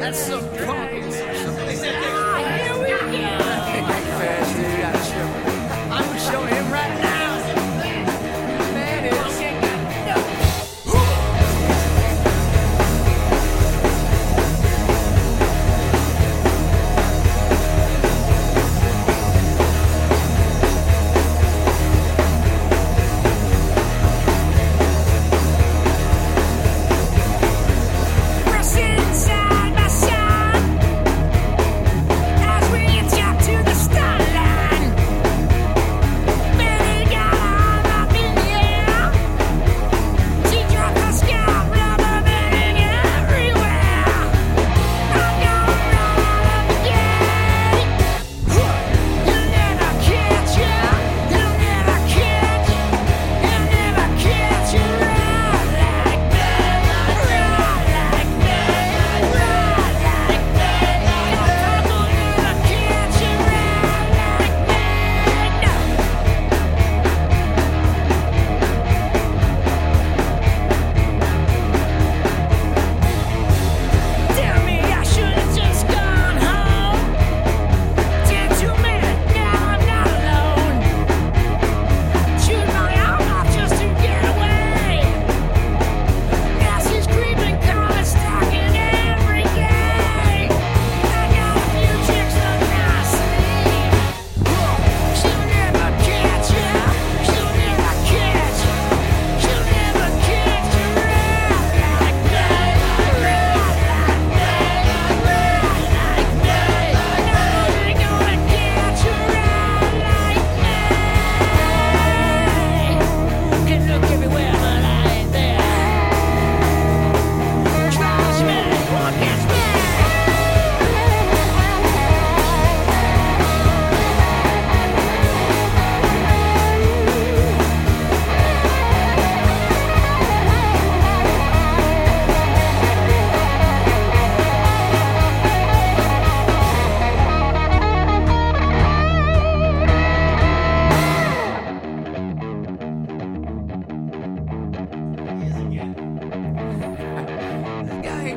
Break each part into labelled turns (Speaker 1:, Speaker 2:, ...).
Speaker 1: That's some problem.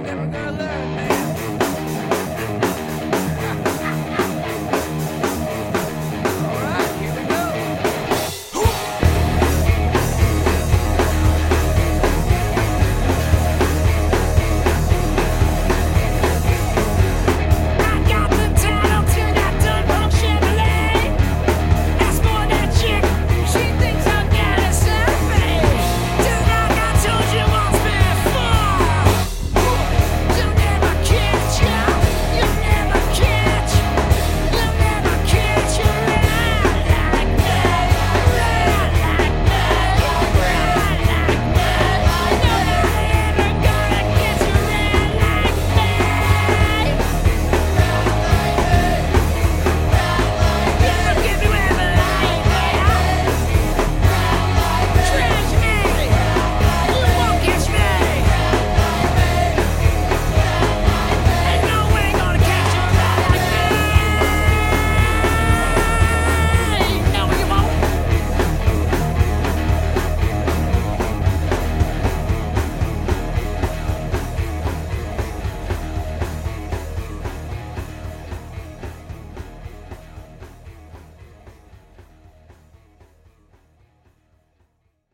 Speaker 1: Never gonna learn.